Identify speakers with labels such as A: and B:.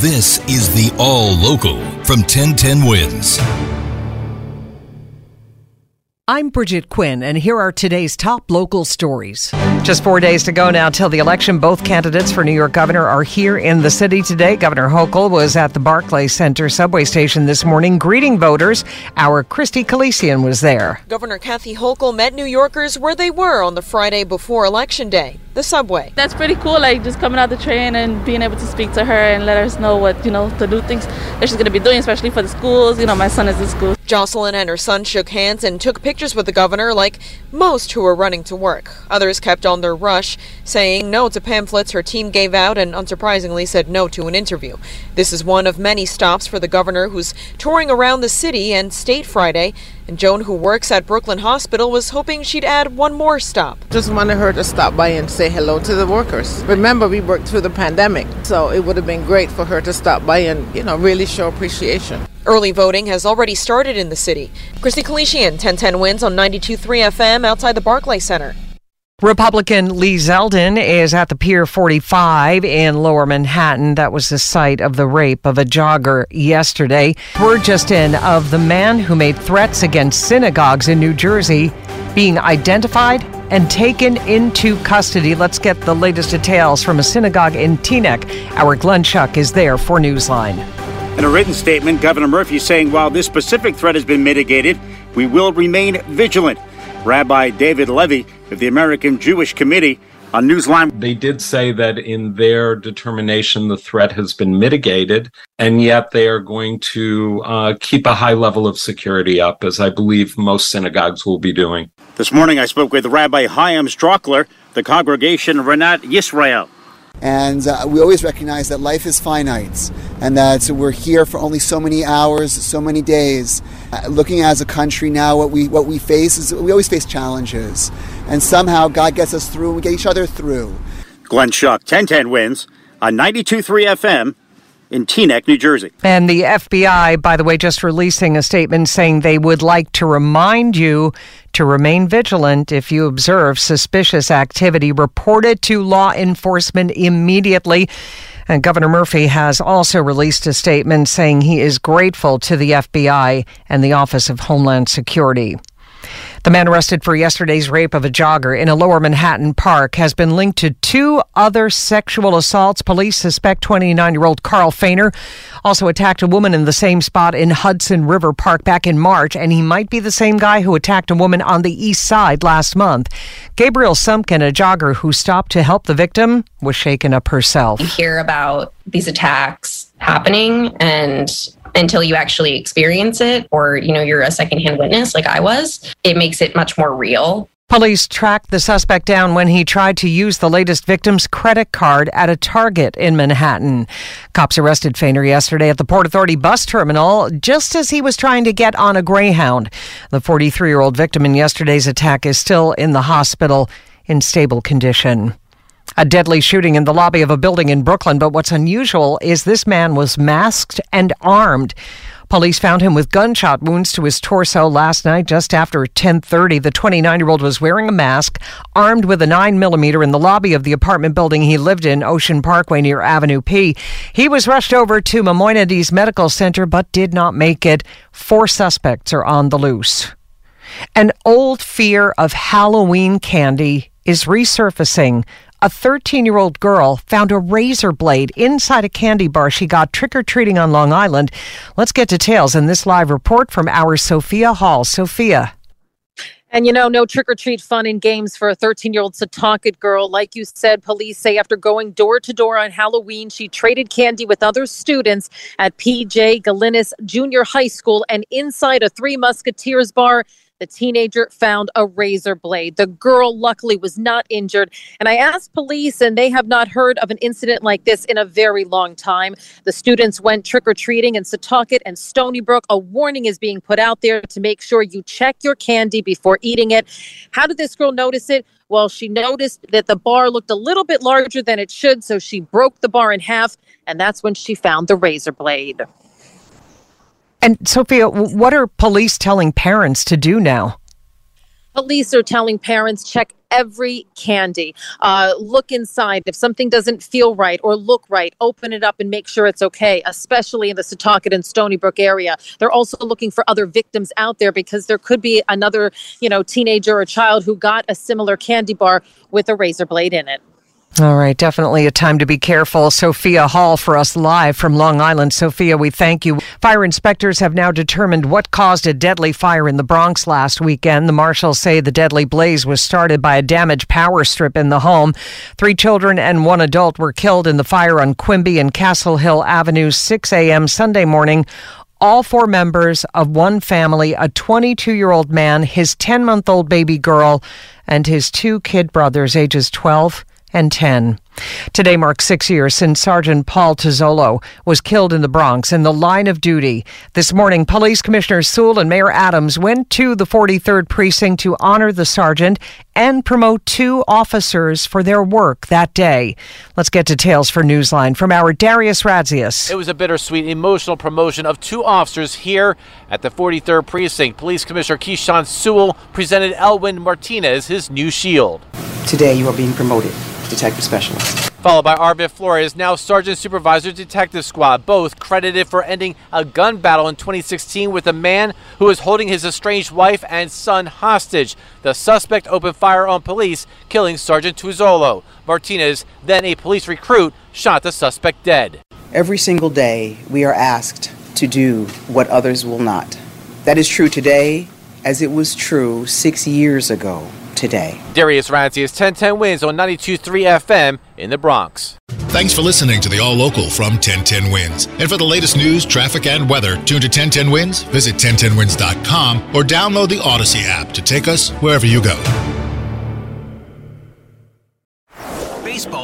A: This is the All Local from 1010 Wins.
B: I'm Bridget Quinn, and here are today's top local stories. Just four days to go now till the election. Both candidates for New York governor are here in the city today. Governor Hochul was at the Barclay Center subway station this morning greeting voters. Our Christy Calisian was there.
C: Governor Kathy Hochul met New Yorkers where they were on the Friday before Election Day the subway.
D: That's pretty cool, like just coming out the train and being able to speak to her and let us know what, you know, the new things that she's going to be doing, especially for the schools. You know, my son is in school.
C: Jocelyn and her son shook hands and took pictures with the governor like most who were running to work. Others kept on their rush, saying no to pamphlets her team gave out and unsurprisingly said no to an interview. This is one of many stops for the governor who's touring around the city and state Friday and Joan, who works at Brooklyn Hospital, was hoping she'd add one more stop.
E: Just wanted her to stop by and say hello to the workers. Remember, we worked through the pandemic, so it would have been great for her to stop by and, you know, really show appreciation.
C: Early voting has already started in the city. Christy Kalishian, 1010 wins on 92.3 FM outside the Barclay Center.
B: Republican Lee Zeldin is at the Pier 45 in Lower Manhattan. That was the site of the rape of a jogger yesterday. We're just in of the man who made threats against synagogues in New Jersey being identified and taken into custody. Let's get the latest details from a synagogue in Teaneck. Our Glenn Schuck is there for Newsline.
F: In a written statement, Governor Murphy saying while this specific threat has been mitigated, we will remain vigilant. Rabbi David Levy of the American Jewish Committee on Newsline.
G: They did say that in their determination, the threat has been mitigated, and yet they are going to uh, keep a high level of security up, as I believe most synagogues will be doing.
F: This morning, I spoke with Rabbi Chaim Strauchler, the congregation Rinat Yisrael.
H: And uh, we always recognize that life is finite and that we're here for only so many hours, so many days. Uh, looking as a country now, what we, what we face is we always face challenges. And somehow God gets us through and we get each other through.
F: Glenn Schuck, 1010 wins on 92.3 FM in Teaneck, New Jersey.
B: And the FBI, by the way, just releasing a statement saying they would like to remind you to remain vigilant if you observe suspicious activity. Report it to law enforcement immediately. And Governor Murphy has also released a statement saying he is grateful to the FBI and the Office of Homeland Security. The man arrested for yesterday's rape of a jogger in a lower Manhattan park has been linked to two other sexual assaults. Police suspect 29 year old Carl Feiner also attacked a woman in the same spot in Hudson River Park back in March, and he might be the same guy who attacked a woman on the east side last month. Gabriel Sumpkin, a jogger who stopped to help the victim, was shaken up herself.
I: You hear about these attacks happening and until you actually experience it or you know you're a secondhand witness like I was, it makes it much more real.
B: Police tracked the suspect down when he tried to use the latest victim's credit card at a Target in Manhattan. Cops arrested Feiner yesterday at the Port Authority bus terminal just as he was trying to get on a Greyhound. The 43 year old victim in yesterday's attack is still in the hospital in stable condition. A deadly shooting in the lobby of a building in Brooklyn, but what's unusual is this man was masked and armed. Police found him with gunshot wounds to his torso last night just after 10:30. The 29-year-old was wearing a mask, armed with a 9 millimeter in the lobby of the apartment building he lived in, Ocean Parkway near Avenue P. He was rushed over to Maimonides Medical Center but did not make it. Four suspects are on the loose. An old fear of Halloween candy is resurfacing a 13 year old girl found a razor blade inside a candy bar she got trick or treating on Long Island. Let's get details in this live report from our Sophia Hall. Sophia.
J: And you know, no trick or treat fun and games for a 13 year old Setauket girl. Like you said, police say after going door to door on Halloween, she traded candy with other students at PJ Gelinas Junior High School and inside a Three Musketeers bar the teenager found a razor blade. The girl, luckily, was not injured. And I asked police, and they have not heard of an incident like this in a very long time. The students went trick or treating in Setauket and Stony Brook. A warning is being put out there to make sure you check your candy before eating it. How did this girl notice it? Well, she noticed that the bar looked a little bit larger than it should, so she broke the bar in half, and that's when she found the razor blade.
B: And Sophia, what are police telling parents to do now?
J: Police are telling parents check every candy. Uh, look inside. If something doesn't feel right or look right, open it up and make sure it's okay, especially in the Setauket and Stony Brook area. They're also looking for other victims out there because there could be another, you know, teenager or child who got a similar candy bar with a razor blade in it.
B: All right, definitely a time to be careful. Sophia Hall for us live from Long Island. Sophia, we thank you. Fire inspectors have now determined what caused a deadly fire in the Bronx last weekend. The marshals say the deadly blaze was started by a damaged power strip in the home. Three children and one adult were killed in the fire on Quimby and Castle Hill Avenue 6 a.m. Sunday morning all four members of one family a 22 year old man, his 10 month old baby girl, and his two kid brothers, ages 12 and 10. Today marks six years since Sergeant Paul Tuozzolo was killed in the Bronx in the line of duty. This morning, Police Commissioner Sewell and Mayor Adams went to the 43rd Precinct to honor the sergeant and promote two officers for their work that day. Let's get details for Newsline from our Darius Radzius.
K: It was a bittersweet, emotional promotion of two officers here at the 43rd Precinct. Police Commissioner Keechant Sewell presented Elwin Martinez his new shield.
L: Today, you are being promoted detective specialist.
K: Followed by Arvid Flores, now Sergeant Supervisor Detective Squad, both credited for ending a gun battle in 2016 with a man who was holding his estranged wife and son hostage. The suspect opened fire on police, killing Sergeant Tuozzolo. Martinez, then a police recruit, shot the suspect dead.
L: Every single day, we are asked to do what others will not. That is true today as it was true six years ago today.
K: Darius Radzius 1010 wins on 92.3 FM in the Bronx.
M: Thanks for listening to the All Local from 1010 Wins. And for the latest news, traffic, and weather, tune to 1010 Wins, visit 1010wins.com, or download the Audacy app to take us wherever you go.